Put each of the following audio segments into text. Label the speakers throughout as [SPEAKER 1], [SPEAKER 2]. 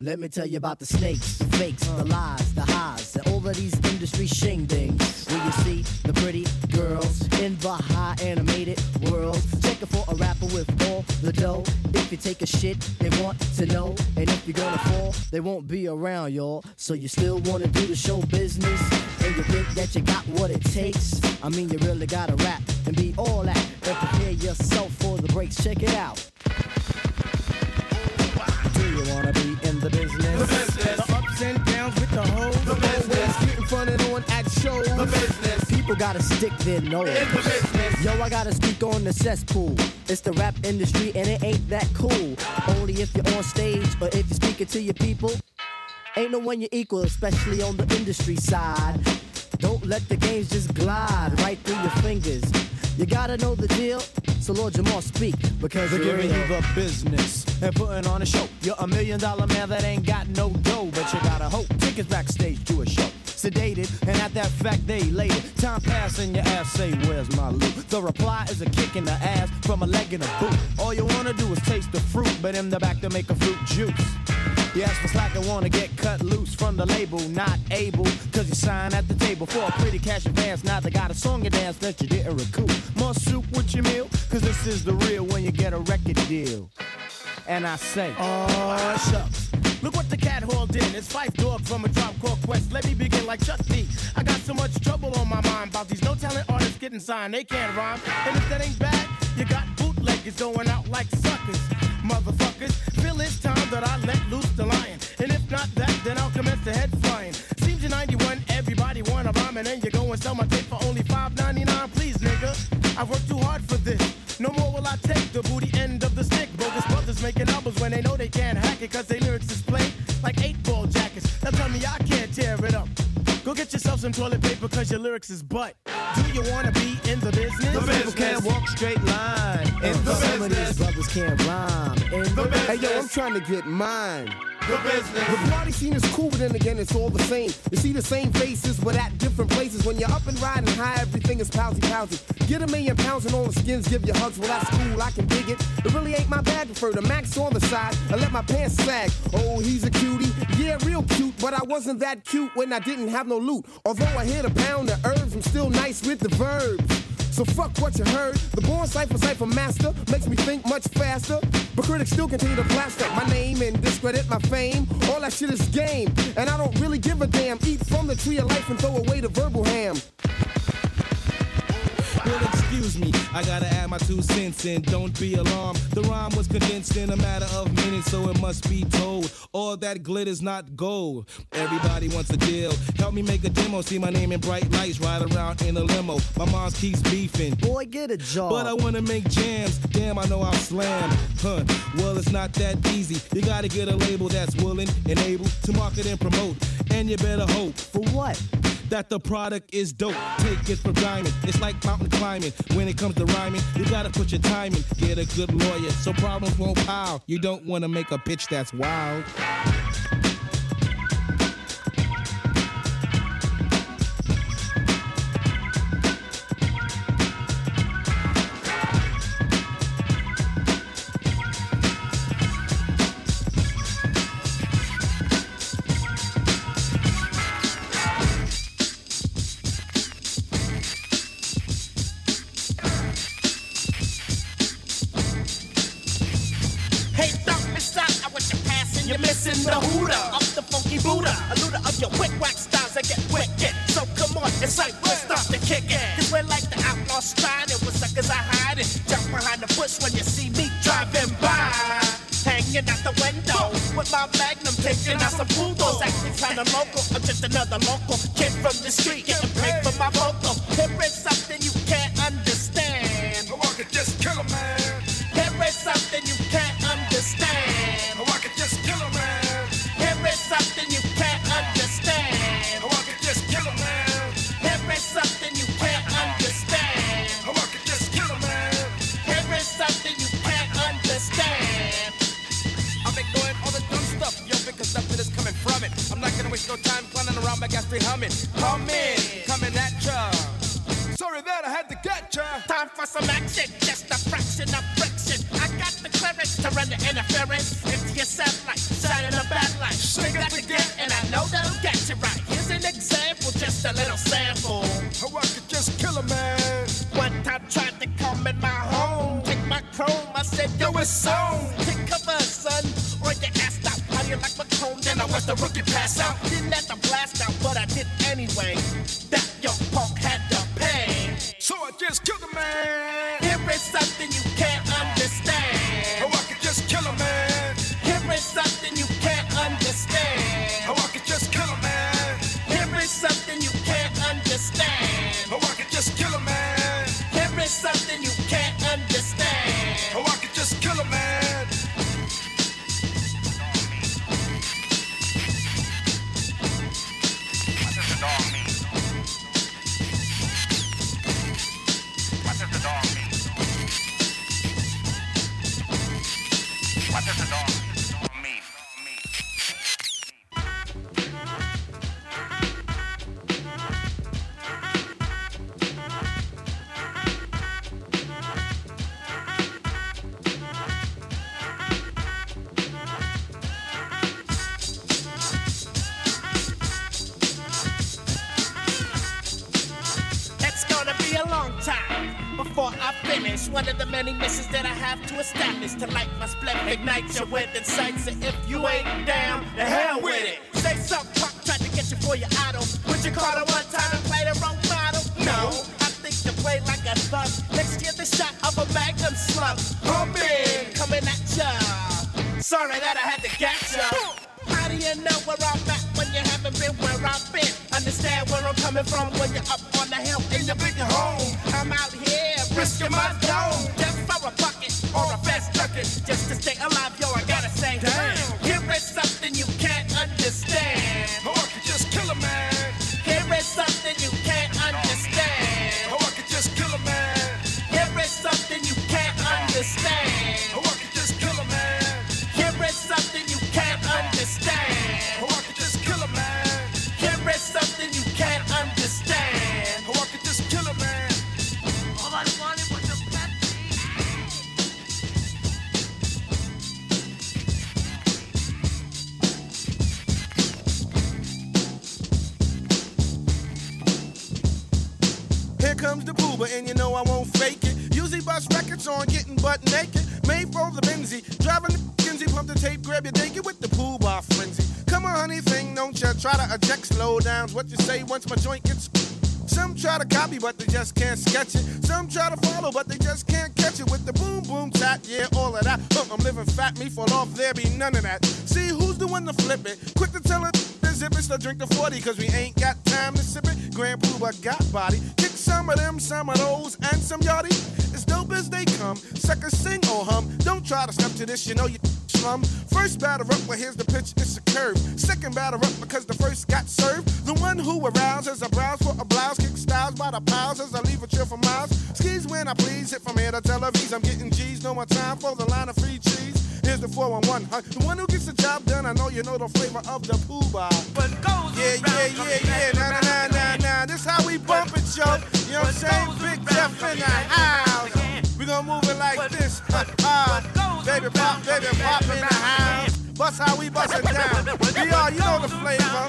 [SPEAKER 1] Let me tell you about the snakes, the fakes, the lies, the highs, and all of these industry shingdings. Where you see the pretty girls in the high animated world. Check it for a rapper with all the dough. If you take a shit, they want to know. And if you're gonna fall, they won't be around, y'all. So you still wanna do the show business? And you think that you got what it takes? I mean, you really gotta rap and be all that. And prepare yourself for the breaks. Check it out. You wanna be in the business?
[SPEAKER 2] The business. The ups and downs with the hoes. The business. Getting fronted on at shows.
[SPEAKER 1] The business. People gotta stick their nose.
[SPEAKER 2] In the business.
[SPEAKER 1] Yo, I gotta speak on the cesspool. It's the rap industry and it ain't that cool. Only if you're on stage or if you're speaking to your people. Ain't no one you equal, especially on the industry side. Don't let the games just glide right through your fingers. You gotta know the deal, so Lord Jamar speak because
[SPEAKER 3] They're giving you the business and putting on a show. You're a million dollar man that ain't got no dough, but you got a hope. Tickets backstage to a show. Sedated, and at that fact they later. Time pass and your ass say, Where's my loot? The reply is a kick in the ass from a leg in a boot. All you wanna do is taste the fruit, but in the back to make a fruit juice. Ask for slack and wanna get cut loose from the label, not able, cause you sign at the table for a pretty cash advance. Now they got a song and dance that you didn't recoup. More soup with your meal, cause this is the real when you get a record deal. And I say,
[SPEAKER 2] Oh, shucks. Look what the cat hauled in. It's Phife Dawg from a Tribe Called Quest. Let me begin like Chuck D. I got so much trouble on my mind about these no talent artists getting signed. They can't rhyme. And if that ain't bad, you got bootleggers going out like suckers. Motherfuckers, feel it's time that I let you go and sell my tape for only $5.99. Please, nigga, I've worked too hard for this. No more will I take the booty end of the stick. Bogus brothers making albums when they know they can't hack it, cause they lyrics is plain like eight ball jackets. Now tell me I can't tear it up. Go get yourself some toilet paper, cause your lyrics is butt. Do you wanna be in the business?
[SPEAKER 3] the people can't walk straight line. In the
[SPEAKER 1] Some of these brothers can't rhyme.
[SPEAKER 4] Trying to get mine.
[SPEAKER 2] The business.
[SPEAKER 4] The party scene is cool, but then again, it's all the same. You see the same faces, but at different places. When you're up and riding high, everything is pousy pousy. Get a million pounds and all the skins give you hugs. Well, that's cool, I can dig it. It really ain't my bag. Prefer the max on the side. I let my pants sag. Oh, he's a cutie. Yeah, real cute, but I wasn't that cute when I didn't have no loot. Although I hit a pound of herbs, I'm still nice with the verbs. So fuck what you heard. The born cipher cipher master makes me think much faster. But critics still continue to blast plaster my name and discredit my fame. All that shit is game, and I don't really give a damn. Eat from the tree of life and throw away the verbal ham.
[SPEAKER 3] Well, excuse me, I gotta add my two cents in. Don't be alarmed. The rhyme was condensed in a matter of minutes, so it must be told. All that glitter's not gold. Everybody wants a deal. Help me make a demo. See my name in bright lights. Ride around in a limo. My mom keeps beefing.
[SPEAKER 1] Boy, get a job.
[SPEAKER 3] But I wanna make jams. Damn, I know I'll slam. Huh. Well, it's not that easy. You gotta get a label that's willing and able to market and promote. And you better hope
[SPEAKER 1] For what?
[SPEAKER 3] That the product is dope. Take it for diamond. It's like mountain climbing. When it comes to rhyming, you gotta put your time in. Get a good lawyer so problems won't pile. You don't wanna make a pitch that's wild.
[SPEAKER 5] Boober, and you know I won't fake it. Usually bust records on getting butt naked. Made for the Benzie, driving the Kinsey, pump the tape, grab your dinky with the pool bar frenzy. Come on, honey, thing, don't ya try to eject slow downs. What you say once my joint gets. Some try to copy, but they just can't sketch it. Some try to follow, but they just can't catch it with the boom boom tap. Yeah, all of that. Look, I'm living fat, me fall off, there be none of that. See who's the one to flip it? Quick to tell it. Zip it, drink the 40, cause we ain't got time to sip it. Grand Puba got body. Kick some of them, some of those, and some yachty. As dope as they come. Sucker sing or hum. Don't try to step to this, you know you slum. First batter up, well here's the pitch, it's a curve. Second batter up because the first got served. The one who arouses a browse for a blouse, kick styles by the pals as I leave a chill for miles. Skis when I please, hit from here to Tel Aviv. I'm getting G's, no more time for the line of free cheese. Here's the 411, huh? The one who gets the job done, I know you know the flavor of the Puba.
[SPEAKER 6] What goes
[SPEAKER 5] Yeah, yeah, yeah, yeah. Nah, nah, nah, nah, nah. This how we bump it, yo. You know what I'm saying? Big Jeff in the house. We gonna move it like this. Uh, uh. Baby pop, baby pop in the house. Bust how we bust it down. VR, you know the flavor.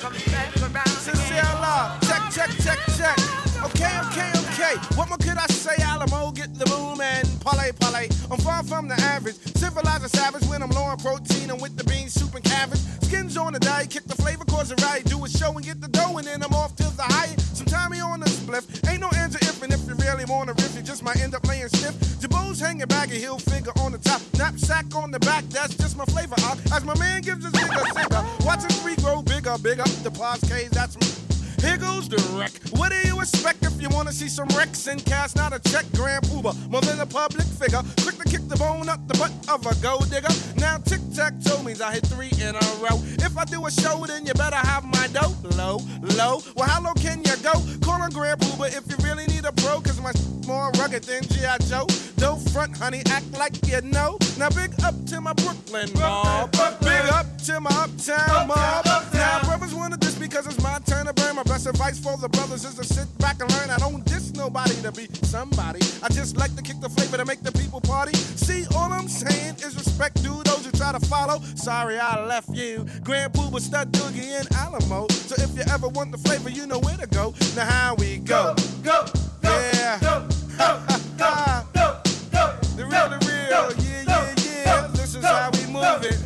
[SPEAKER 5] Sincere love. Check, check, check, check. Okay, okay, okay. What more could I say? Alamo, get the boom and parlay, parlay. I'm far from the average. Civilized a savage when I'm low on protein. I'm with the beans, soup, and cabbage. Skins on the diet, kick the flavor, cause it right. Do a show and get the dough, and then I'm off to the high. Sometime he on the spliff. Ain't no answer if and if you really wanna riff, you just might end up laying stiff. Jabos hanging back, a heel figure on the top. Knapsack on the back, that's just my flavor. As my man gives us bigger, singer. Watching three grow bigger, big up the podcast, that's me. Here goes the wreck. What do you expect if you wanna see some wrecks and cast not a check? Grand Puba, more than a public figure. Quick to kick the bone up the butt of a gold digger. Now tic tac toe means I hit three in a row. If I do a show, then you better have my dough. Low, low. Well, how low can you go? Call on Grand Puba if you really need a bro, cause my more
[SPEAKER 7] more rugged than G.I. Joe. Don't front, honey, act like you know. Now big up to my Brooklyn mob. Big up to my uptown mob. Now brothers wanna diss because it's my turn to burn. My best advice for the brothers is to sit back and learn. I don't diss nobody to be somebody. I just like to kick the flavor to make the people party. See, all I'm saying is respect due those who try to follow. Sorry I left you. Grand Puba, Stud Doogie, and Alamo. So if you ever want the flavor, you know where to go. Now how we go? Go, go, yeah. Go, go, go, go, go. The real, the real, yeah, yeah, yeah. This is how we move it.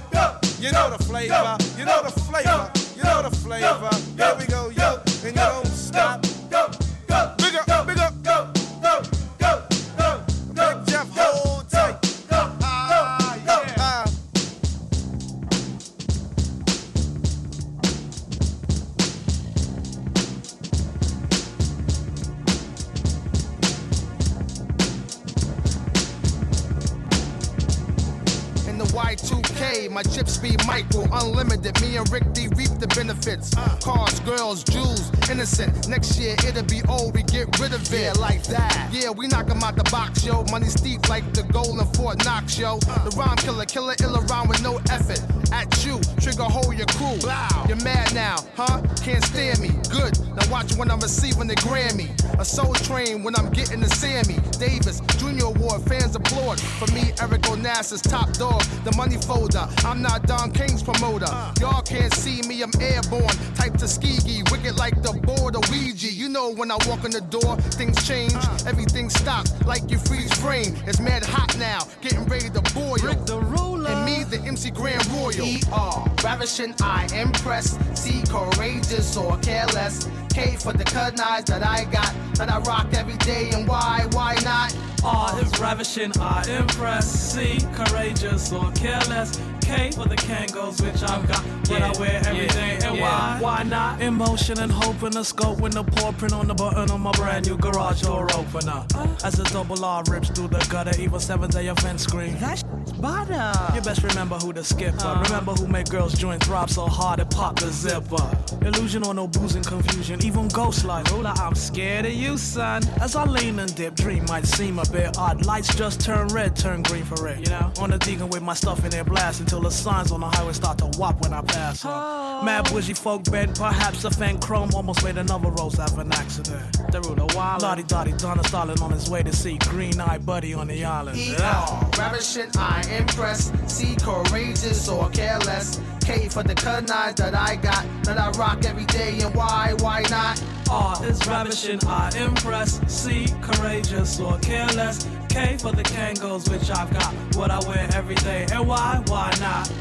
[SPEAKER 7] You know the flavor, you know the flavor, the flavor. Here we go, yo, and you don't stop.
[SPEAKER 4] My chips be micro, unlimited. Me and Rick D reap the benefits. Cars, girls, jewels, innocent. Next year it'll be old, we get rid of it.
[SPEAKER 2] Yeah, like that.
[SPEAKER 4] Yeah, we knock 'em out the box, yo. Money steep like the golden Fort Knox, yo. The rhyme killer, killer ill around with no effort. At you, trigger hole your crew. You're mad now, huh? Can't stand me. Good. Now watch when I'm receiving the Grammy. A soul train when I'm getting the Sammy. Davis, Junior Award, fans For me, Eric Onassis, top dog, the money folder. I'm not Don King's promoter. Y'all can't see me, I'm airborne. Type Tuskegee, wicked like the board of Ouija. You know when I walk in the door, things change. Everything stops like you freeze frame. It's mad hot now, getting ready to boil. Rick the ruler. And me, the MC Grand Royal. E-R, ravishing, I impress. C, courageous or careless. K for the cut knives that I got, that I rock every day. And why, why not?
[SPEAKER 8] R is ravishing, I impress. C, courageous or careless. K for the Kangols, which I've got, what I wear every day. And why? Why not? Emotion and hope in the scope when the paw print on the button on my brand new garage door opener. As a double R rips through the gutter, even seven day event screen.
[SPEAKER 3] That's butter.
[SPEAKER 8] You best remember who the skipper. Remember who made girls joint throb so hard it popped the zipper. Illusion or no boozing confusion. Even ghost like Ruler, I'm scared of you, son. As I lean and dip, dream might seem a bit odd. Lights just turn red, turn green for it. You know, on the deacon with my stuff in there blast until the signs on the highway start to whop when I pass. Huh? Mad bougie folk bed, perhaps a fan chrome almost made another rose have an accident. The ruler wild. Lottie Dottie Donna Stalin on his way to see Green Eye Buddy on the island.
[SPEAKER 4] E-R, ravishing, I impress. C, courageous or careless. K for the cut that I got, that I rock every day. And why, why not?
[SPEAKER 8] R is ravishing, I impress. C, courageous or careless. K for the Kangols, which I've got, what I wear every day. And why, why not?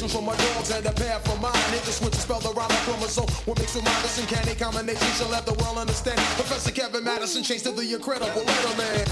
[SPEAKER 9] Some for my dogs and a pair for mine. The switch to spell the rhyme like chromosome. What makes you mind? This uncanny combination shall let the world understand. Professor Kevin Madison chased to the incredible Letterman.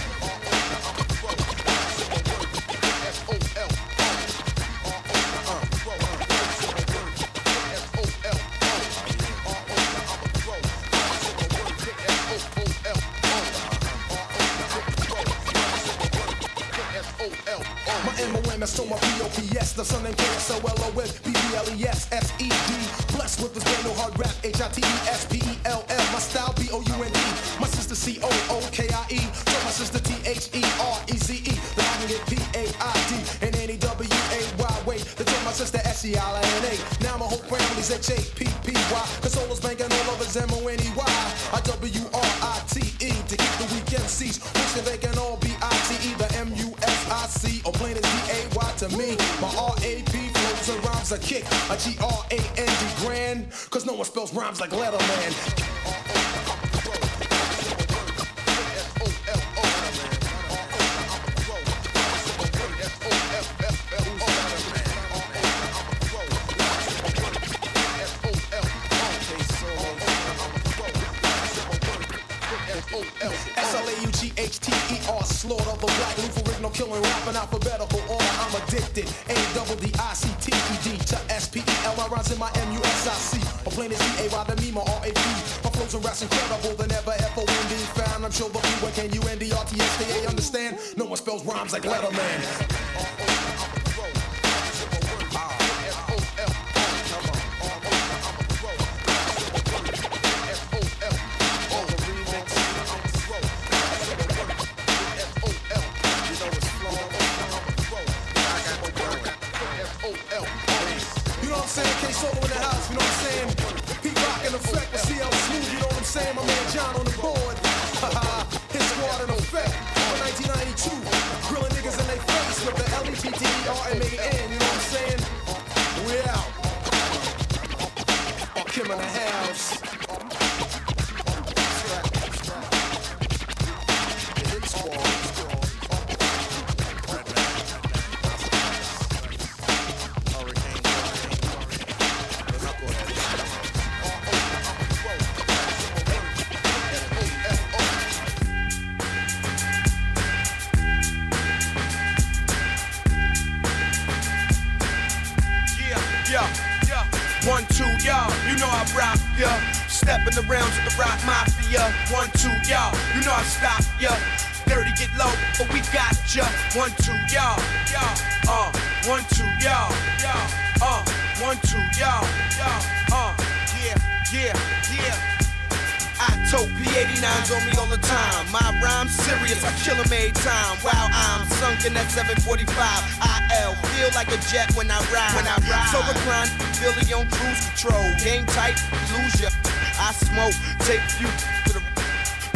[SPEAKER 9] K-S-O-L-O-N, B-B-L-E-S, S-E-D. Blessed with this brand new hard rap, H-I-T-E-S-P-E-L-L. My style, B-O-U-N-D. My sister, C-O-O-K-I-E. Tell my sister, T-H-E-R-E-Z-E. Then I get P-A-I-D and N-E-W-A-Y. Wait, they told my sister, S-E-I-L-N-A. Now my whole family's H-A-P-P-Y. Console's banking all of his M-O-N-E-Y. I-W-R-I-T-E. To keep the weak MCs wishing they can all be I-T-E. The M-U-S-I-C. Or plain as D-A-Y to me. My R-A-P flows and rhymes a kick. A G-R-A-N-D grand. Cause no one spells rhymes like Letterman. The black Original killing rap in alphabetical order. I'm addicted. A-double-D-I-C-T-E-D to S-P-E-L My rhymes in my M-U-S-I-C Or plain as D-A-Y to me my R-A-P My flows and raps incredible than ever F-O-N-D found. I'm sure the people can U-N-D-R-T-S-T-A understand. No one spells rhymes like Letterman saying? K Solo in the house, you know what I'm saying? He Rock in effect see how Smooth, you know what I'm saying? My man John on the board. His squad in effect for 1992. Grilling niggas in their face with the L-E-P-T-E-R-M-A-N, you know what I'm saying?
[SPEAKER 10] I'm sunken at 745, IL feel like a jet when I ride. When I ride. So recline, Billy on cruise control. Game tight, lose ya. I smoke, take few to the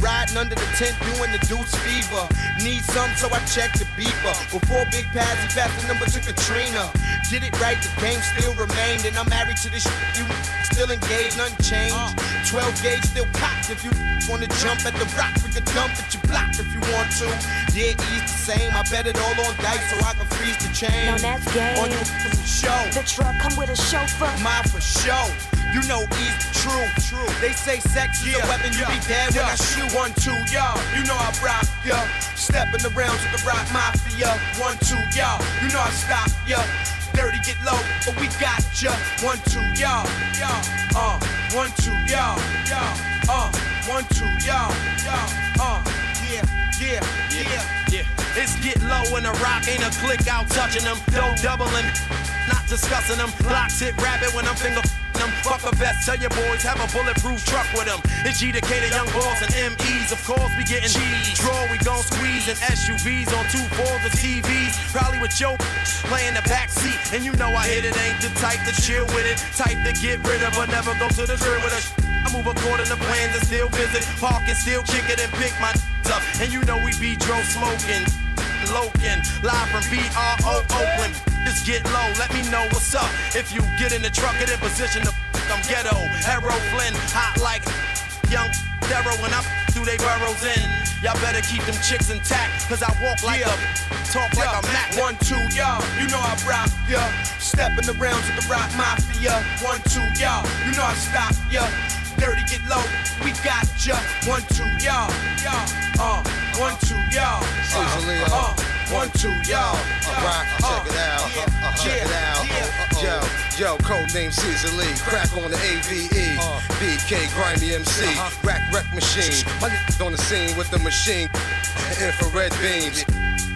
[SPEAKER 10] Riding under the tent, doing the deuce fever. Need some, so I check the beeper. Before Big Pazzy passed the number to Katrina. Did it right, the game still remained. And I'm married to this shit, you still engaged, nothing changed. 12 gauge still cocked if you wanna jump at the rock. We can dump at your block if you want to. Yeah, the same. I bet it all on dice so I can freeze the chain.
[SPEAKER 11] Now that's gay.
[SPEAKER 10] On your show.
[SPEAKER 11] The truck come with a chauffeur.
[SPEAKER 10] Mine for show. You know E's true. True. They say sex is a weapon. You be dead when I shoot. One, two, y'all. You know I rock, ya. Stepping around to the rock mafia. One, two, y'all. You know I stop, ya. Dirty get low, but we got ya. One, two, y'all, y'all. Uh, one, two, y'all, y'all. Uh, one, two, y'all, y'all. Uh, yeah, yeah, yeah, yeah. It's get low in the rock, ain't a click out touching them. Don't double them, not discussing them. Blocks hit rabbit when I'm finger them. Fuck a vest, tell your boys have a bulletproof truck with them. It's G to young boys and MEs. Of course, we getting cheese. Draw, we gon' squeeze in SUVs on two fours of TVs. Probably with your play in the back seat. And you know I hit it, ain't the type to chill with it. Type to get rid of, but never go to the crib with a I move according to plans and still visit. Park and still kick it and pick my up. And you know we be dro smoking. Loken, live from BRO Oakland. Just get low, let me know what's up. If you get in the truck and in position to f- I'm ghetto. Hero Flynn, hot like young Darrow when I f- through they burrows in. Y'all better keep them chicks intact, cause I walk like a talk like a Mac. One, two, y'all, you know I rock, yeah. Stepping the rounds with the rock mafia. One, two, y'all, you know I stop, yeah. Dirty get low, we got ya. One, two, y'all, y'all. Uh, one, two, y'all. Uh, uh, one, two, y'all.
[SPEAKER 5] Rock, uh, check it out, uh, uh, check it out. Uh, uh, yo, yo, code name Caesar Lee, crack on the AVE, BK Grimy MC, uh-huh. rack wreck machine. My on the scene with the machine, infrared beams.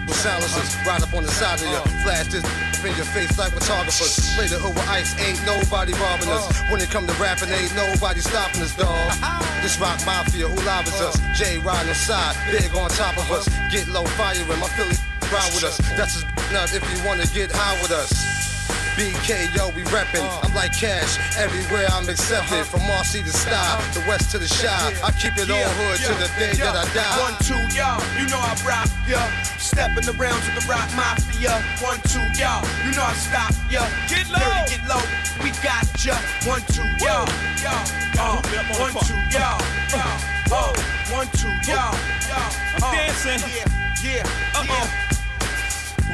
[SPEAKER 5] with silencers. Uh-huh. Ride up on the side of you. Uh-huh. Flash this in your face like photographers. Play the hood with ice, ain't nobody robbing us. When it come to rapping, ain't nobody stopping us, dog. This rock mafia, who lives us? Jay riding side, big on top of us. Get low fire in my Philly ride with us. That's just enough if you wanna get high with us. BK, yo, we reppin'. Uh. I'm like cash, everywhere I'm accepted. Uh-huh. From Marcy to Style, uh-huh. the west to the shy. I keep it all hood to the day that I die.
[SPEAKER 10] One, two, y'all, you know I rock, ya. Stepping around to the rock mafia. One, two, y'all, you know I stop, ya. Get low, Dirty, get low, we got ya. One, two, y'all, uh, y'all, uh, one, two, y'all, y'all, oh, one, two, y'all, y'all,
[SPEAKER 12] I'm dancing.
[SPEAKER 10] Yeah, yeah,
[SPEAKER 12] uh-uh.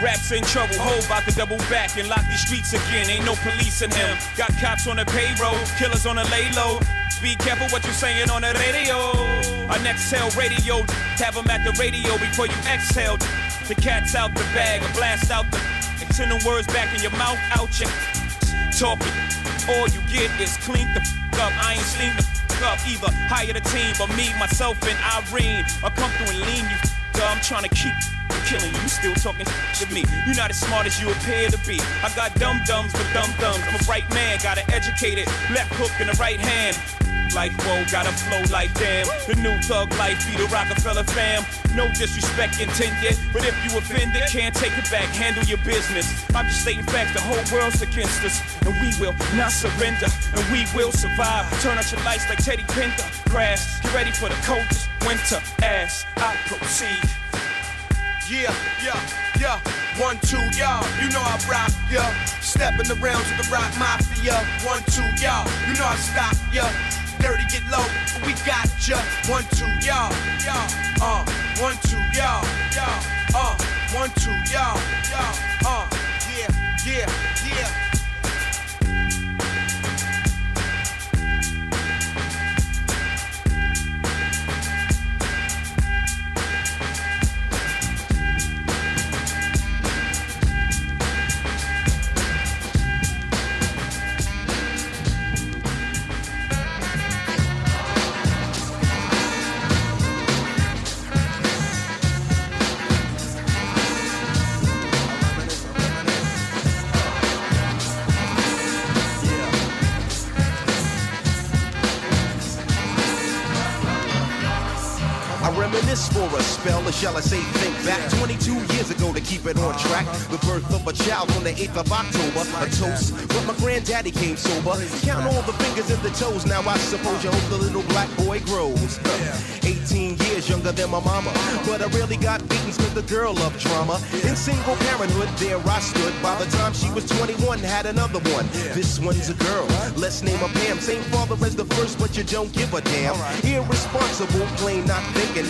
[SPEAKER 12] Raps in trouble, ho, about to double back and lock these streets again. Ain't no police in him. Got cops on the payroll, killers on the lay low. Be careful what you're saying on the radio. Our next radio, have them at the radio before you exhale. The cat's out the bag, or blast out the. And Send them words back in your mouth, out your. Talking. All you get is clean the up. I ain't seen the up either. Hire the team, but me, myself, and Irene. I come through and lean you. I'm trying to keep killing you, still talking to me. You're not as smart as you appear to be. I got dumb dumbs for dumb dumbs. I'm a right man, got an educated left hook in the right hand. Like whoa, gotta flow like damn. The new thug life, be the Rockefeller fam. No disrespect intended, but if you offended, can't take it back. Handle your business. I'm just stating facts. The whole world's against us, and we will not surrender, and we will survive. Turn out your lights like Teddy Pinter. Crash, get ready for the coldest winter. As I proceed.
[SPEAKER 10] Yeah, yeah, yeah. One, two, y'all. You know I rock, yeah. Stepping around to the rock mafia. One, two, y'all. You know I stop, yeah. Dirty, get low, but we got ya. One, two, y'all, y'all. Uh, one, two, y'all, y'all. Uh, one, two, y'all, y'all. Uh, yeah, yeah, yeah.
[SPEAKER 13] Reminisce for a spell, or shall I say think back 22 years ago to keep it on track. The birth of a child on the 8th of October, a toast. But my granddaddy came sober. Count all the fingers and the toes, now I suppose you hope the little black boy grows. 18 years younger than my mama, but I really got beatings cause the girl loved drama. In single parenthood, there I stood. By the time she was 21, had another one. This one's a girl, let's name her Pam. Same father as the first, but you don't give a damn. Irresponsible, plain not thinking.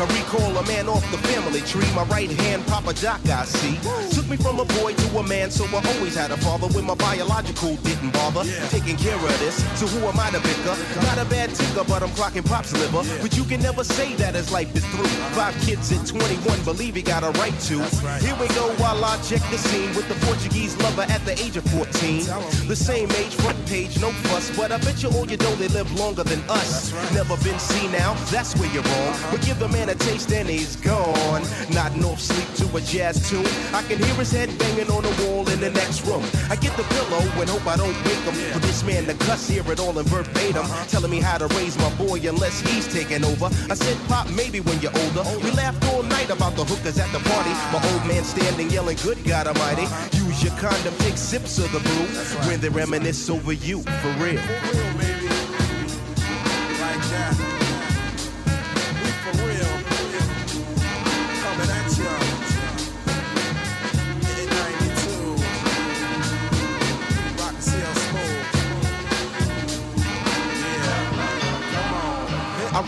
[SPEAKER 13] I recall a man off the family tree. My right hand, Papa Doc, I see. Took me from a boy to a man, so I always had a father when my biological didn't bother. Taking care of this, so who am I to bicker? Not a bad ticker, but I'm clocking Pop's liver. But you can never say that as life is through. Five kids at 21, believe he got a right to. Here we go while I check the scene with the Portuguese lover at the age of 14. The same age, front page, no fuss. But I bet you all you know they live longer than us. Never been seen now, that's where you're wrong. But give the man a taste and he's gone. Nodding off sleep to a jazz tune. I can hear his head banging on the wall in the next room. I get the pillow and hope I don't wake him. For this man to cuss, hear it all in verbatim. Telling me how to raise my boy unless he's taking over. I said, Pop, maybe when you're older. We laughed all night about the hookers at the party. My old man standing yelling, Good God Almighty. Use your condom, take sips of the brew. When they reminisce over you, for real.
[SPEAKER 7] Like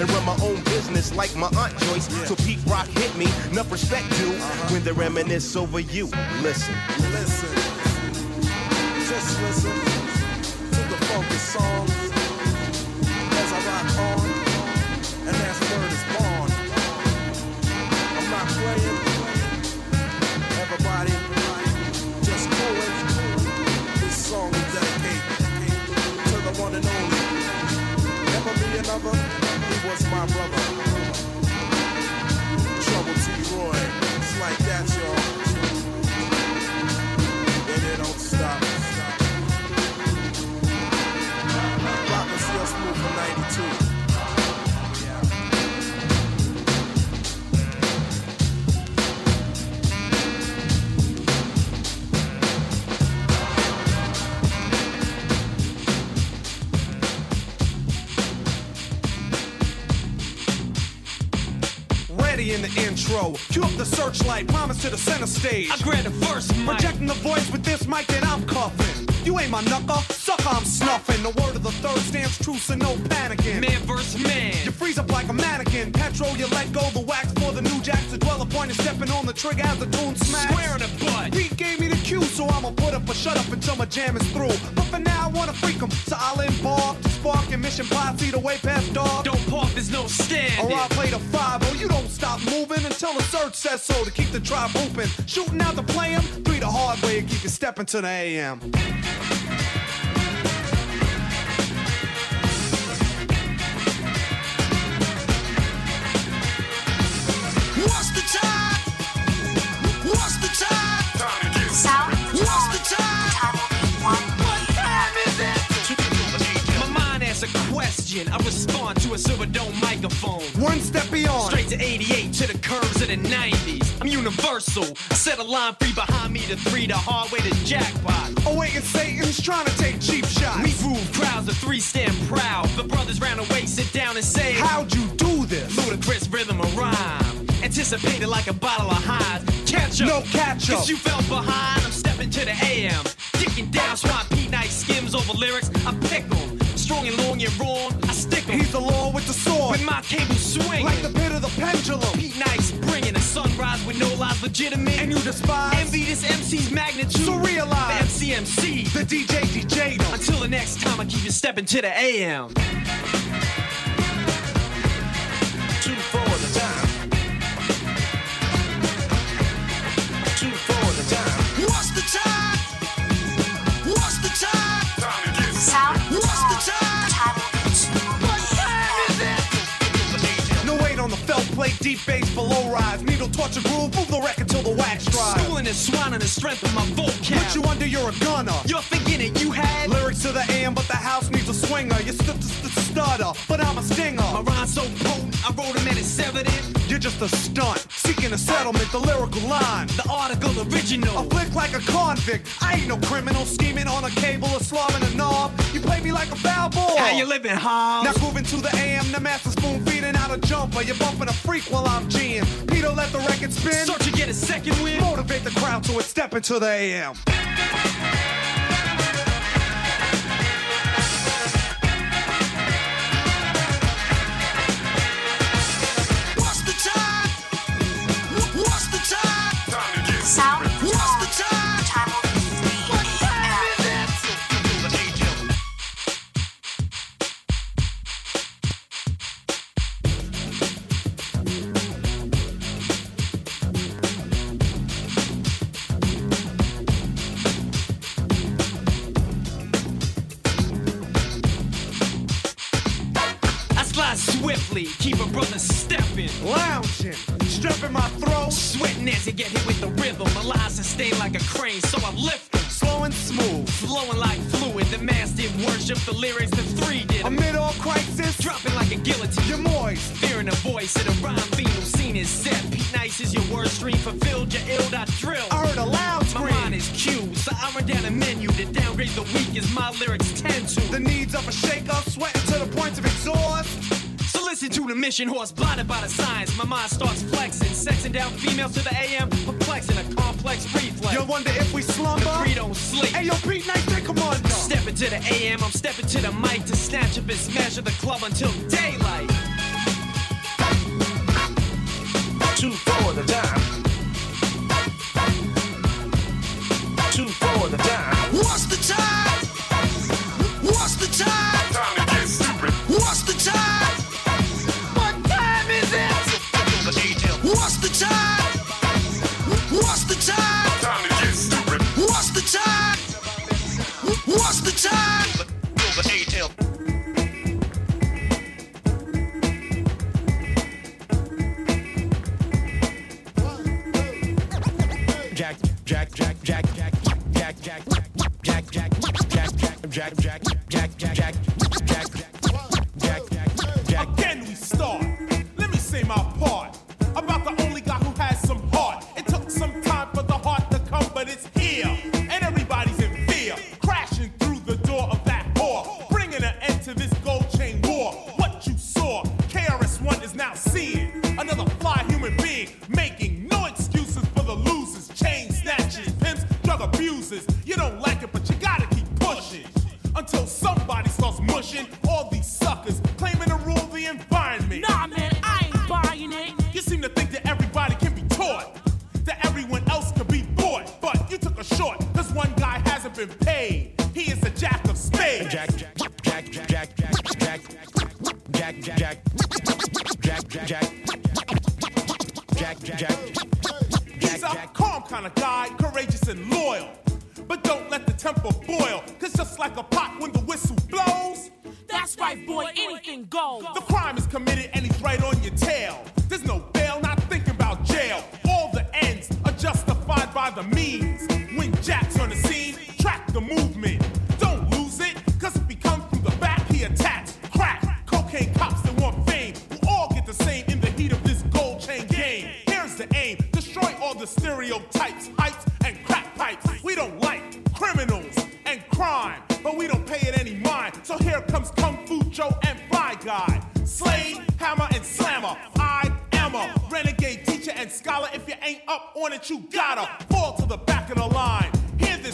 [SPEAKER 13] And run my own business like my Aunt Joyce. So Pete Rock hit me, enough respect due. Uh-huh. When they reminisce over you, listen.
[SPEAKER 14] Listen. Just listen to the funky song as I rock on and as word is born. I'm not playing. Everybody, just cool it. This song is dedicated to the one and only. Never be another. Was my brother. Trouble T. Roy. It's like that, y'all. And it don't stop. Rock us move from 92.
[SPEAKER 15] Intro. Cue up the searchlight, promise to the center stage. I grab the first mic. Projecting the voice with this mic that I'm cuffing. You ain't my knucker, sucker, I'm snuffing. The word of the third stands true, so no panicking. Man versus man. You freeze up like a mannequin. Petrol, you let go the wax for the new jacks. The dweller point is stepping on the trigger as the tune smacks. Square in the butt. Pete gave me the cue, so I'ma put up a shut up until my jam is through. But for now, I wanna freak 'em. So I'll embark to spark your mission posse the way past dog. Don't park, there's no stand. Or I'll play the five, oh, you don't stop moving until the Serch says so to keep the tribe open. Shooting out the play 'em, three the hard way and keep you stepping to the AM.
[SPEAKER 16] I respond to a silver dome microphone.
[SPEAKER 15] One step beyond.
[SPEAKER 16] Straight to 88 to the curves of the 90s. I'm universal. I set a line free behind me to three, the hard way to jackpot.
[SPEAKER 15] Oh, wait, and Satan's trying to take cheap shots.
[SPEAKER 16] We groove crowds of three stand proud. The brothers round the way sit down and say,
[SPEAKER 15] How'd you do this?
[SPEAKER 16] Ludicrous rhythm of rhyme. Anticipated like a bottle of highs. Catch up.
[SPEAKER 15] No catch up.
[SPEAKER 16] Cause you fell behind. I'm stepping to the AM. Dicking down swamp Pete nice skims over lyrics. I pick 'em. Strong and long and wrong. I stick 'em.
[SPEAKER 15] He's the law with the sword.
[SPEAKER 16] With my cable swing.
[SPEAKER 15] Like the pit of the pendulum.
[SPEAKER 16] Pete Nice bringing a sunrise with no lies legitimate.
[SPEAKER 15] And you despise.
[SPEAKER 16] Envy this MC's magnitude.
[SPEAKER 15] So realize.
[SPEAKER 16] The MCMC.
[SPEAKER 15] The DJ DJ.
[SPEAKER 16] Until the next time, I keep you stepping to the AM.
[SPEAKER 17] Two for the time. Two for the time. What's the time?
[SPEAKER 15] Deep bass below rise. Torture groove, move the record till the wax dries.
[SPEAKER 16] Schooling and swanning the strength of my vocab.
[SPEAKER 15] Put you under, you're a gunner.
[SPEAKER 16] You're thinking it, you had
[SPEAKER 15] Lyrics to the AM, but the house needs a swinger. You're st- st- stutter, but I'm a stinger.
[SPEAKER 16] My rhyme's so potent, I wrote them and it's evident.
[SPEAKER 15] You're just a stunt, seeking a settlement, the lyrical line.
[SPEAKER 16] The article original.
[SPEAKER 15] A flick like a convict. I ain't no criminal scheming on a cable or slamming a knob. You play me like a foul ball.
[SPEAKER 16] How you living, Hobbs?
[SPEAKER 15] Now grooving to the AM, the master spoon feeding out a jumper. You're bumping a freak while I'm G'ing. Peter let the record spin.
[SPEAKER 16] Search to get a second win.
[SPEAKER 15] Motivate the crowd so it's step into the AM.
[SPEAKER 16] As get hit with the rhythm. My lines sustain like a crane, so I lift them.
[SPEAKER 15] Slow and smooth.
[SPEAKER 16] Flowing like fluid, The mass did worship the lyrics, the three did.
[SPEAKER 15] A middle crisis,
[SPEAKER 16] dropping like a guillotine.
[SPEAKER 15] You're moist,
[SPEAKER 16] fearing the voice of a rhyme who seen is set. Pete Nice is your word stream, fulfilled your ill dot drill.
[SPEAKER 15] I heard a loud scream.
[SPEAKER 16] My mind is cued, so I run down a menu to downgrade the weak as my lyrics tend to.
[SPEAKER 15] The needs of a shaker, sweating to the point of exhaust.
[SPEAKER 16] Listen to the mission horse, blinded by the signs. My mind starts flexing, sexing down females to the AM, perplexing a complex reflex.
[SPEAKER 15] You wonder if we slumber?
[SPEAKER 16] Three don't sleep.
[SPEAKER 15] Hey, yo, Pete Nice, take come on,
[SPEAKER 16] Stepping to the AM, I'm stepping to the mic to snatch up and smash the club until daylight.
[SPEAKER 18] Two for the dime. Two
[SPEAKER 19] but you took a short, cause one guy hasn't been paid. He is the jack of spades.
[SPEAKER 3] Jack, Jack, Jack, Jack, Jack, Jack, Jack, Jack, Jack, Jack, Jack, Jack, Jack, Jack.
[SPEAKER 19] He's a calm kind of guy, courageous and loyal. But don't let the temper boil, cause just like a pot when the whistle blows,
[SPEAKER 20] That's right, boy, anything goes.
[SPEAKER 19] Jack's on the scene, track the movement. Don't lose it, cause if he comes from the back, he attacks. Crack, cocaine cops that want fame. will all get the same in the heat of this gold chain game. Here's the aim destroy all the stereotypes, hypes, and crack pipes. We don't like criminals and crime, but we don't pay it any mind. So here comes Kung Fu Joe and Fly Guy. Slade, Hammer, and Slammer. I am a renegade teacher and scholar. If you ain't up on it, you gotta fall to the back of the line.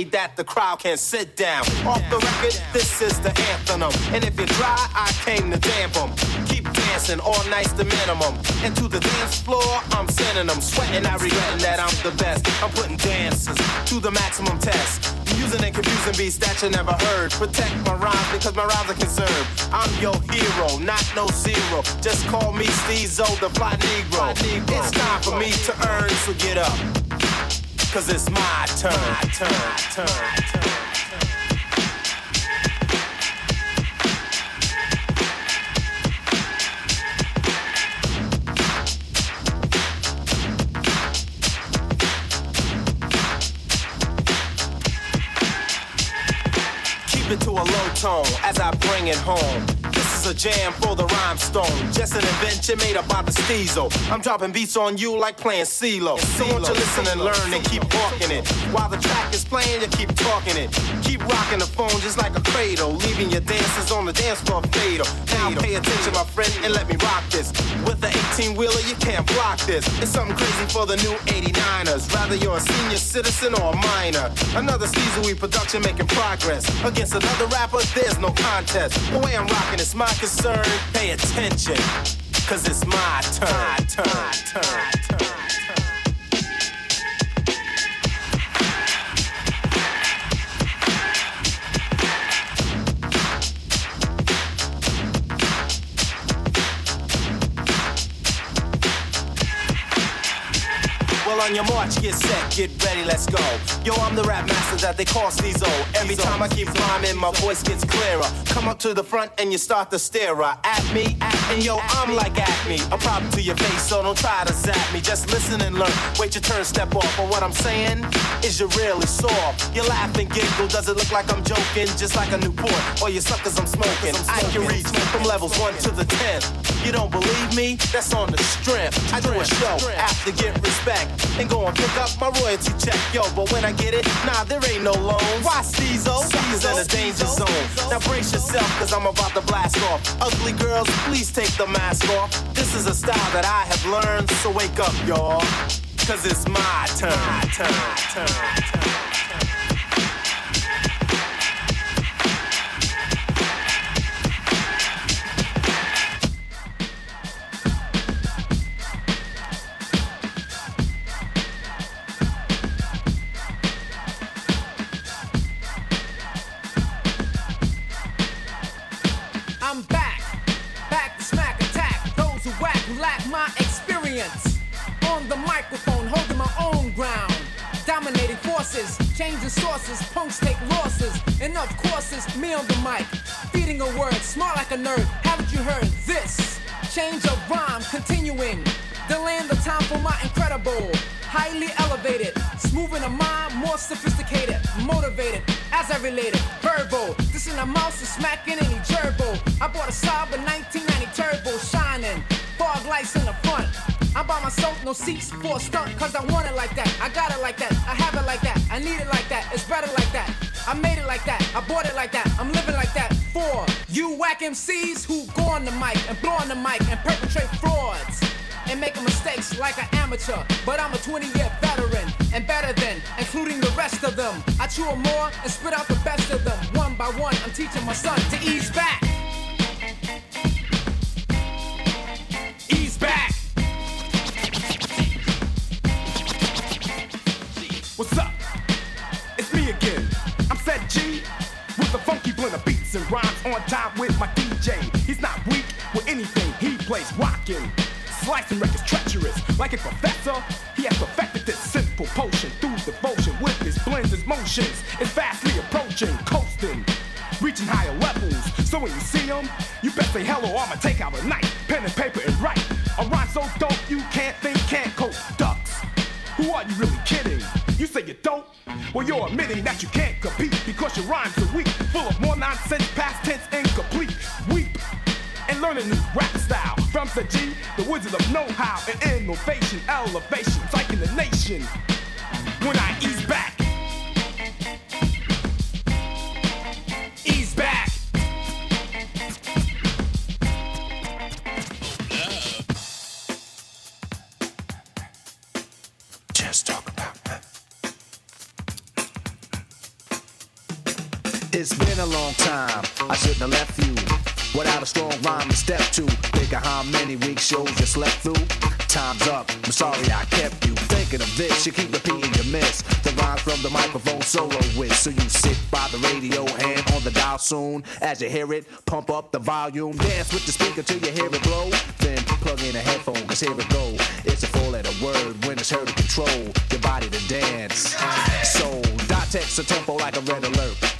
[SPEAKER 13] That the crowd can sit down. Off the record, this is the anthem. And if you try, I came to damp 'em. Keep dancing, all night's the minimum. And to the dance floor, I'm sending them. Sweating, I regretting that I'm the best. I'm putting dancers to the maximum test. Using and confusing beats that you never heard. Protect my rhymes because my rhymes are conserved. I'm your hero, not no zero. Just call me Stezo, the fly Negro. It's time for me to earn, so get up. Cause it's my turn, turn, turn, turn. Keep it to a low tone as I bring it home. A jam for the rhymestone. Just an invention made up by the Stezo. I'm dropping beats on you like playing CeeLo. So won't you listen and learn and keep walking it. While the track is playing, you keep talking it. Keep rocking the phone just like a cradle. Leaving your dancers on the dance floor fatal. Now pay attention, my friend, and let me rock this. With the 18 wheeler, you can't block this. It's something crazy for the new 89ers. Rather you're a senior citizen or a minor. Another Stezo production making progress. Against another rapper, there's no contest. The way I'm rocking is my concern. Pay attention, cause it's my turn, turn, turn, Well, on your march, get set, get ready, let's go. Yo, I'm the rap master that they call Stezo. Every time I keep rhyming, my voice gets clearer. Come up to the front and you start to stare at me. And yo, I'm like Acme. A problem to your face, so don't try to zap me. Just listen and learn. Wait your turn, step off. But what I'm saying is you're really soft. You laugh and giggle. Does it look like I'm joking? Just like a Newport. Or you suckers I'm smoking. I can reach from levels 1 to the 10. You don't believe me? That's on the strength. I do a show after get respect. And go and pick up my royalty check. Yo, but when I get it, nah, there ain't no loans. Why Stezo? Stezo's in a danger zone. Now brace yourself, cause I'm about to blast off. Ugly girls, please take the mask off. This is a style that I have learned, so wake up, y'all. Cause it's my turn, turn, turn, turn.
[SPEAKER 21] Sources, punks take losses. Enough courses, me on the mic. Feeding a word, smart like a nerd. Haven't you heard this? Change of rhyme, continuing. Delaying the time for my incredible. Highly elevated, smooth in the mind, more sophisticated, motivated, as I related, verbal. This in the mouse is smacking any gerbil. I bought a Saab a 1990 turbo shining, fog lights in the front. I'm by myself, no seats for a stunt, cause I want it like that. I got it like that, I have it like that, I need it like that, it's better like that. I made it like that, I bought it like that, I'm living like that. For you whack MCs who go on the mic and blow on the mic and perpetrate frauds and making mistakes like an amateur. But I'm a 20 year veteran and better than, including the rest of them. I chew more and spit out the best of them. One by one, I'm teaching my son to ease back.
[SPEAKER 22] What's up? It's me again. I'm Set G with the funky blend of beats and rhymes on time with my DJ. He's not weak with anything he plays rockin'. Slicing records treacherous like a professor. He has perfected this simple potion through devotion with his blends, his motions. It's fastly approaching, coasting, reaching higher levels. So when you see him, you best say hello. I'ma take out a knife, pen and paper and write. A rhyme so dope you can't think, can't cope. Ducks. Who are you really kidding? You say you don't? Well, you're admitting that you can't compete because your rhymes are weak, full of more nonsense, past tense, incomplete. Weep and learn a new rap style from the G, the wizard of know-how and innovation, elevation, psyching the nation. When I ease back,
[SPEAKER 23] It's been a long time. I shouldn't have left you without a strong rhyme to step to. Think of how many week shows you slept through. Time's up. I'm sorry I kept you thinking of this. You keep repeating your miss. The rhyme from the microphone solo with. So you sit by the radio, and on the dial soon. As you hear it, pump up the volume. Dance with the speaker till you hear it blow. Then plug in a headphone, cause here it go. It's a four letter word when it's heard to control your body to dance. So, dot text a tempo like a red alert.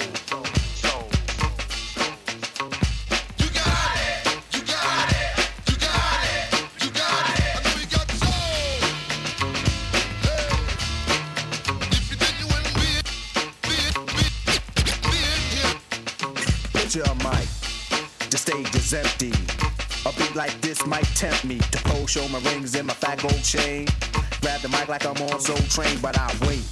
[SPEAKER 23] Stage is empty. A beat like this might tempt me to pose, show my rings and my fat gold chain. Grab the mic like I'm on Soul Train, but I wait,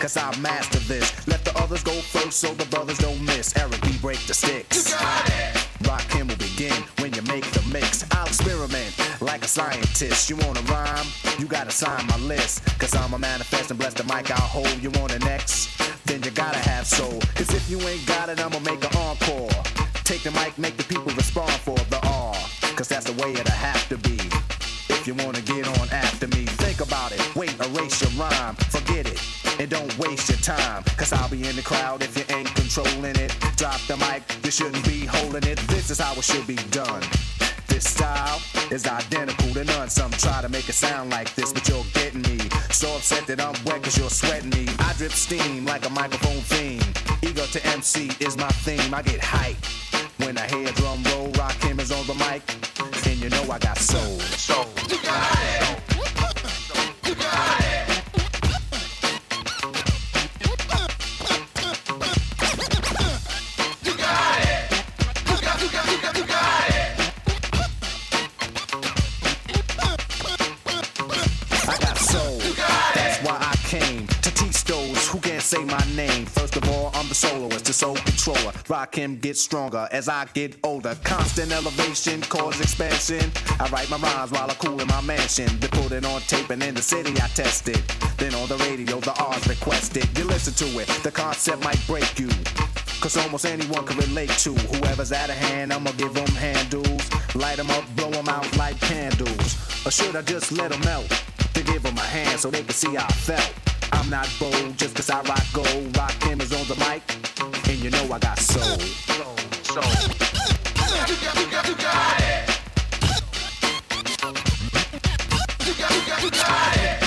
[SPEAKER 23] cause I master this. Let the others go first so the brothers don't miss. Eric B. break the sticks. You got it! Rakim will begin when you make the mix. I'll experiment like a scientist. You wanna rhyme? You gotta sign my list. Cause I'm a manifest and bless the mic I'll hold. You want an X? Then you gotta have soul. Cause if you ain't got it, I'ma make an encore. Take the mic, make the people respond for the R. Cause that's the way it'll have to be. If you wanna get on after me, think about it. Wait, erase your rhyme, forget it. And don't waste your time. Cause I'll be in the crowd if you ain't controlling it. Drop the mic, you shouldn't be holding it. This is how it should be done. This style is identical to none. Some try to make it sound like this, but you're getting me. So upset that I'm wet cause you're sweating me. I drip steam like a microphone theme. Ego to MC is my theme. I get hype when I hear drum roll. Rakim is on the mic. And you know I got soul. Soul. Say my name. First of all, I'm the soloist, the soul controller. Rakim get stronger as I get older. Constant elevation, cause expansion. I write my rhymes while I cool in my mansion. They put it on tape and in the city I test it. Then on the radio, the R's requested. You listen to it, the concept might break you. Cause almost anyone can relate to whoever's out of hand. I'ma give them handles, light them up, blow them out like candles. Or should I just let them melt? To give them a hand so they can see how I felt. I'm not bold just cause I rock gold. Rock is on the mic, and you know I got soul. You got, it. You got, it.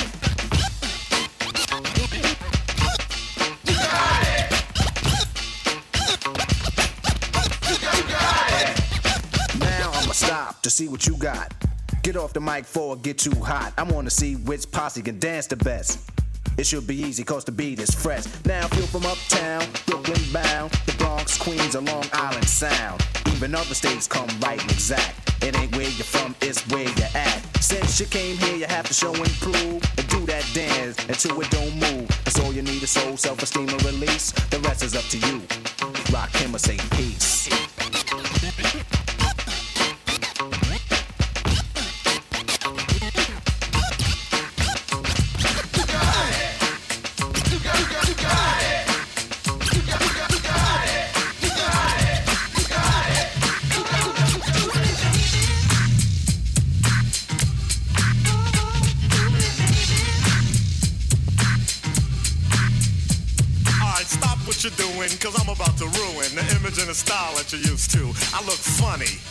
[SPEAKER 23] You got it. You got, it. Now I'ma stop to see what you got. Get off the mic it get too hot. I wanna see which posse can dance the best. It should be easy cause the beat is fresh. Now feel from uptown, Brooklyn bound, the Bronx, Queens, or Long Island Sound. Even other states come right and exact. It ain't where you're from, it's where you're at. Since you came here, you have to show and prove and do that dance until it don't move. That's all you need is soul, self-esteem, and release. The rest is up to you. Rakim or say peace.
[SPEAKER 24] The style that you're used to. I look funny.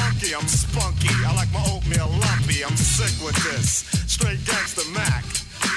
[SPEAKER 24] funky. I'm spunky. I like my oatmeal lumpy. I'm sick with this. Straight gangster Mac.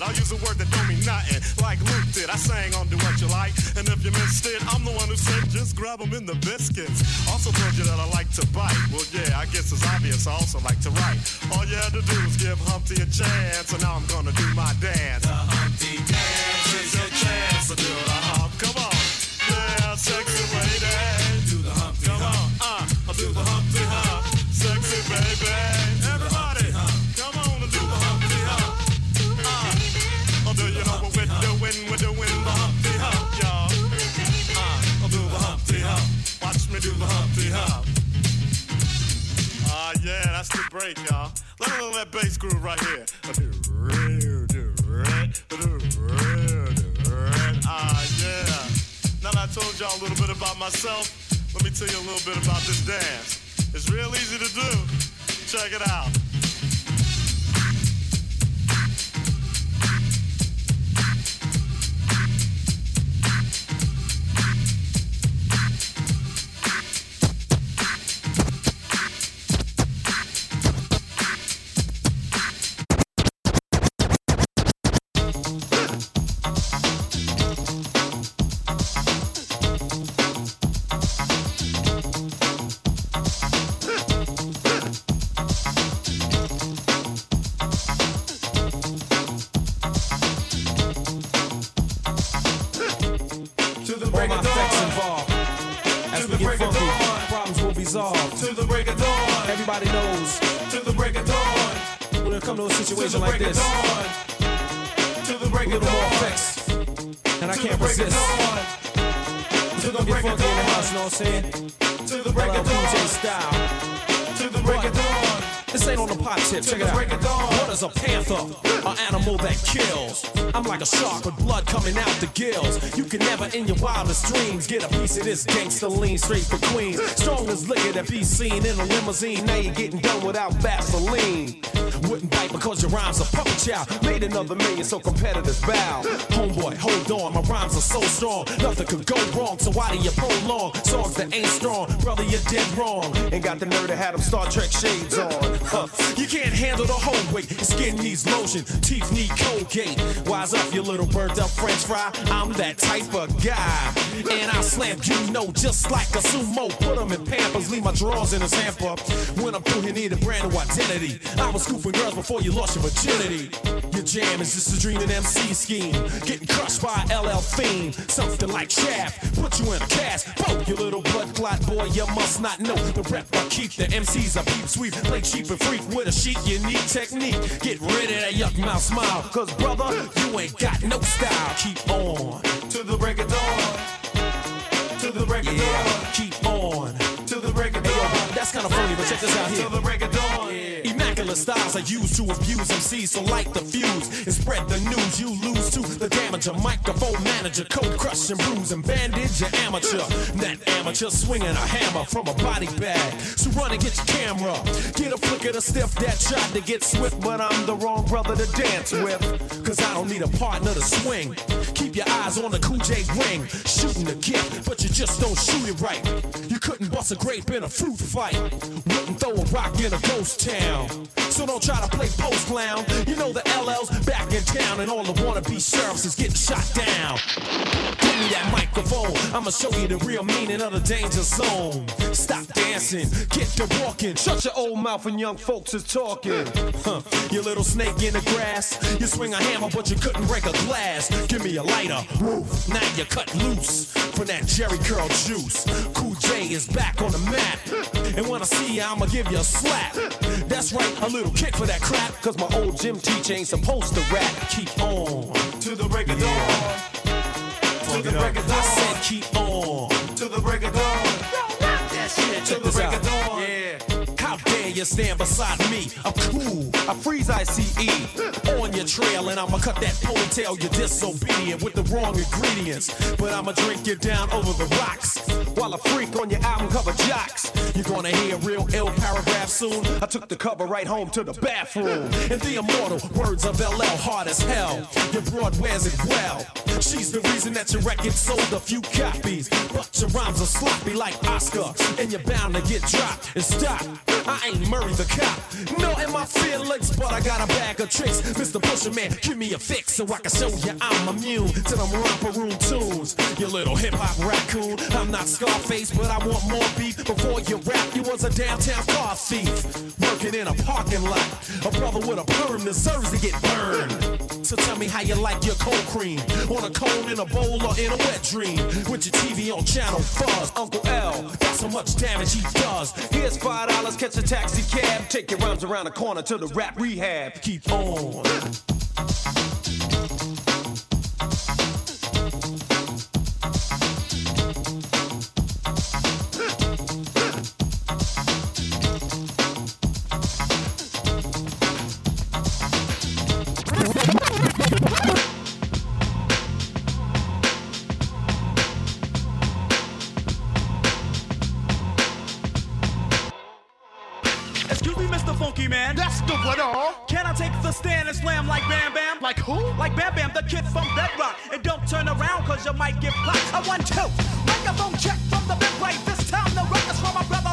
[SPEAKER 24] I use a word that don't mean nothing, like Luke did. I sang on Doowutchyalike, and if you missed it, I'm the one who said just grab 'em in the biscuits. Also told you that I like to bite. Well, yeah, I guess it's obvious. I also like to write. All you had to do was give Humpty a chance, and now I'm gonna do my dance. Right here. Ah, yeah. Now that I told y'all a little bit about myself, let me tell you a little bit about this dance. It's real easy to do. Check it out.
[SPEAKER 25] In the wildest dreams get a piece of this gangster lean straight for Queens. Strong as liquor that be seen in a limousine. Now you're getting done without Vaseline. Wouldn't bite because your rhymes are puppet child. Made another million so competitors bow. Homeboy, hold on, my rhymes are so strong. Nothing could go wrong, so why do you prolong songs that ain't strong? Brother, you're dead wrong. Ain't got the nerve to have them Star Trek shades on. Huh. You can't handle the whole weight. Your skin needs lotion, teeth need Colgate. Wise up, you little burnt up French fry. I'm that type of guy. And I slam you know just like a sumo. Put 'em in pampers, leave my drawers in his hamper. When I'm through, you need a brand new identity. I was scooping girls before you lost your virginity. Your jam is just a dream and MC scheme. Getting crushed by LL Fiend. Something like Shaft. Put you in a cast. Boom, you little blood clot boy. You must not know the rep I keep. The MCs I peep sweep. Play cheap and freak with a sheet. You need technique. Get rid of that yuck mouth smile. Cause brother, you ain't got no style. Keep on. To the break of dawn. The break of dawn. Keep on. To the break of dawn. That's kind of funny, but check this out here. To the break of dawn. Particular styles I use to abuse MCs, so light the fuse and spread the news. You lose to the damager, microphone manager, code crush and bruise and bandage your amateur. That amateur swinging a hammer from a body bag. So run and get your camera. Get a flick of the stiff that tried to get swift, but I'm the wrong brother to dance with. Cause I don't need a partner to swing. Keep your eyes on the Cool J ring. Shooting the gift, but you just don't shoot it right. You couldn't bust a grape in a fruit fight. Wouldn't throw a rock in a ghost town. So don't try to play post clown. You know the LL's back in town, and all the wannabe sheriffs is getting shot down. Give me that microphone. I'ma show you the real meaning of the danger zone. Stop dancing, get to walking. Shut your old mouth when young folks is talking. Huh. You little snake in the grass. You swing a hammer, but you couldn't break a glass. Give me a lighter. Woof. Now you cut loose from that Jheri Curl juice. Cool J is back on the map. And when I see you, I'ma give you a slap. That's right, a little kick for that crap. Cause my old gym teacher ain't supposed to rap. Keep on. To the break of dawn. To the break of dawn. I said keep on. To the break of dawn. To the break of dawn. You stand beside me? I'm cool. I freeze ICE on your trail, and I'ma cut that ponytail. You're disobedient with the wrong ingredients. But I'ma drink you down over the rocks while I freak on your album cover jocks. You're gonna hear real ill paragraph soon. I took the cover right home to the bathroom. And the immortal words of LL hard as hell. Your broad wears it well. She's the reason that your record sold a few copies. But your rhymes are sloppy like Oscar. And you're bound to get dropped. And stop. I ain't Murray the cop. No my feelings, but I got a bag of tricks. Mr. Pusher Man, give me a fix so I can show you I'm immune to them romper room tunes. You little hip hop raccoon. I'm not Scarface, but I want more beef. Before you rap, you was a downtown car thief. Working in a parking lot. A brother with a perm deserves to get burned. So tell me how you like your cold cream. On a cone, in a bowl, or in a wet dream. With your TV on channel fuzz. Uncle L, got so much damage he does. Here's five dollars, catch a taxi cab. Take your rhymes around the corner to the rap rehab. Keep on.
[SPEAKER 26] Excuse me, Mr. Funky Man.
[SPEAKER 4] That's the what all.
[SPEAKER 26] Can I take the stand and slam like Bam Bam?
[SPEAKER 4] Like who?
[SPEAKER 26] Like Bam Bam, the kid from Bedrock. And don't turn around, cause you might get blocked. I want two. Microphone check from the big right. This time the records from my brother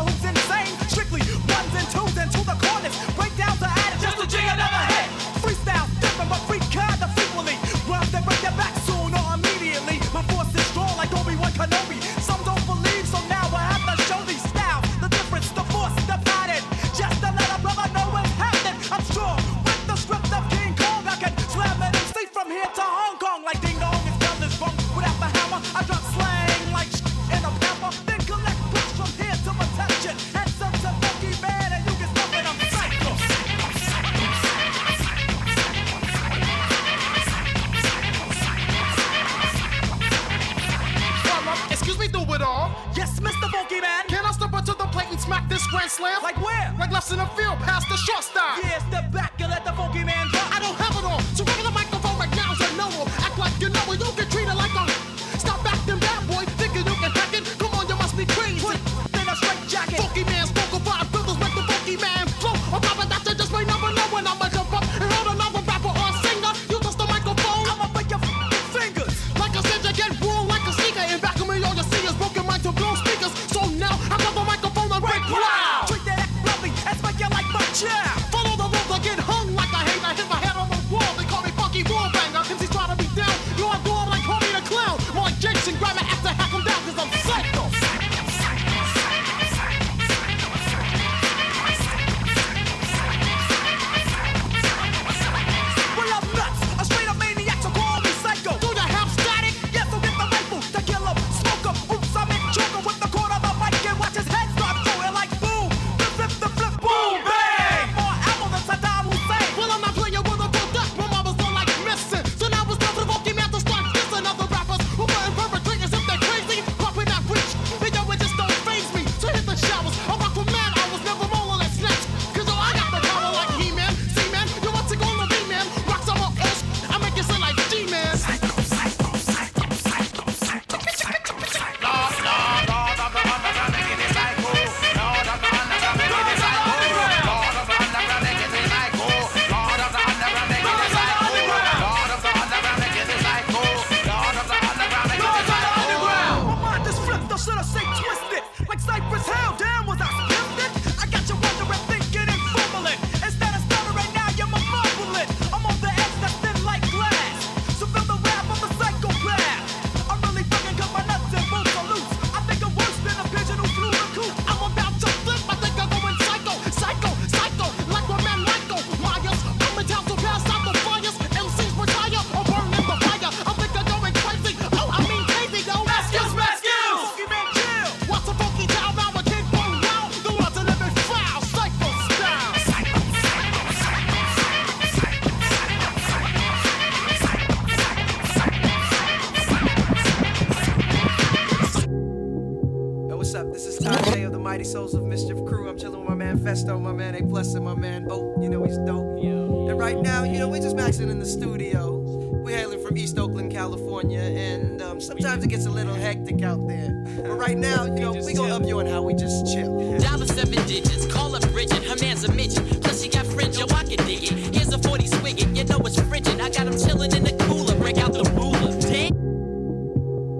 [SPEAKER 27] um, sometimes it gets a little hectic out there. But right now, you know, we gonna up you on how we just chill.
[SPEAKER 28] Dollar seven digits, call up Bridget, her man's a midget. Plus she got fringe, yo, I can dig it. Here's a 40 swigget, you know it's frigid. I got him chilling in the cooler, break out the ruler. Damn.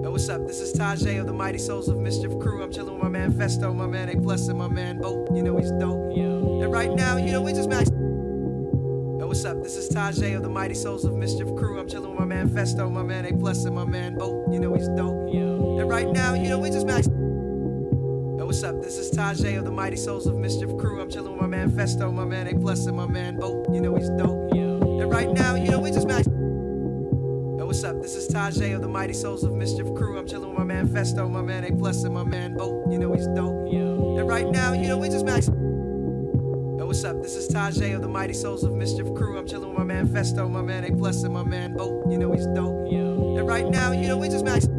[SPEAKER 27] Yo, what's up? This is Tajai of the Mighty Souls of Mischief crew. I'm chilling with my man Phesto, my man A Plus, and my man Oh, you know he's dope. And right now, you know, we're just maxing. Yo, what's up? This is Tajai of the Mighty Souls of Mischief crew. I'm chilling with my man Phesto, my man A and my man Oh, you know he's dope. And right now, you know, we're just maxing. Yo, what's up? This is Tajai of the Mighty Souls of Mischief crew. I'm chilling with my man Phesto, my man A and my man Oh, you know he's dope. And right now, you know, we're just maxing. Yo, what's up? This is Tajai of the Mighty Souls of Mischief crew. I'm chilling with my man Phesto, my man A and my man Oh, you know he's dope. And right now, you know, we're just maxing. Yo, what's up? This is Tajai of the Mighty Souls of Mischief crew. I'm chilling with my man Phesto, my man A Plus, and my man Oh, you know he's dope. And right now, you know, we're just maxing.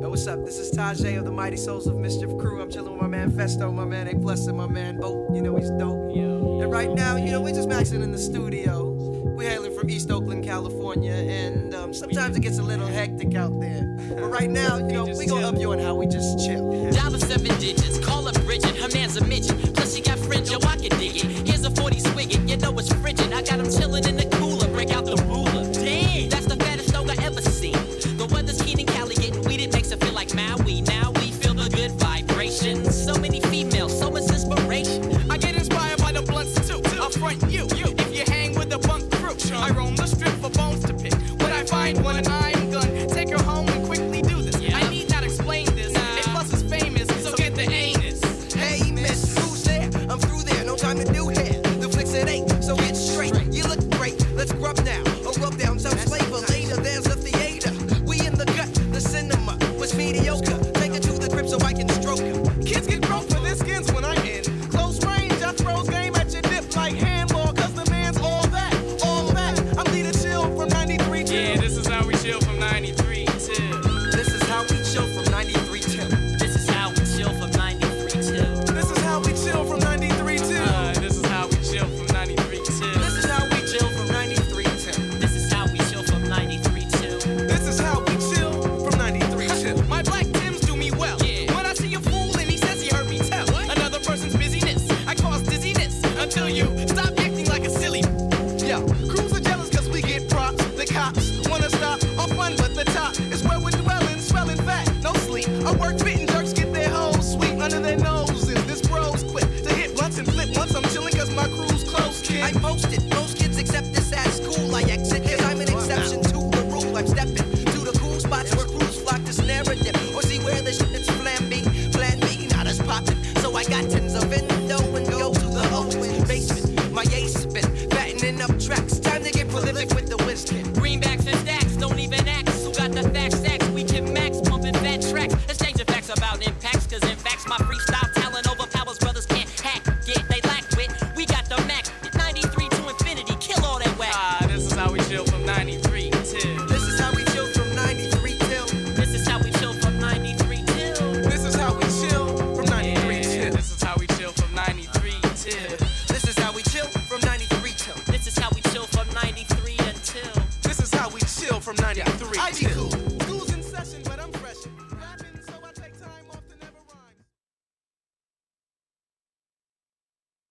[SPEAKER 27] Yo, what's up? This is Tajai of the Mighty Souls of Mischief crew. I'm chilling with my man Phesto, my man A Plus, and my man Oh, you know he's dope. And right now, you know, we're just maxing in the studio. We're hailing from East Oakland, California, and um, sometimes it gets a little hectic out there. But right now, you know, we gonna up you on how we just chill.
[SPEAKER 28] Dollar seven digits, call up Bridget, her man's a midget. Got fringe, yo, I can dig it. Here's a 40 swigget, you know it's frigid. I got him chilling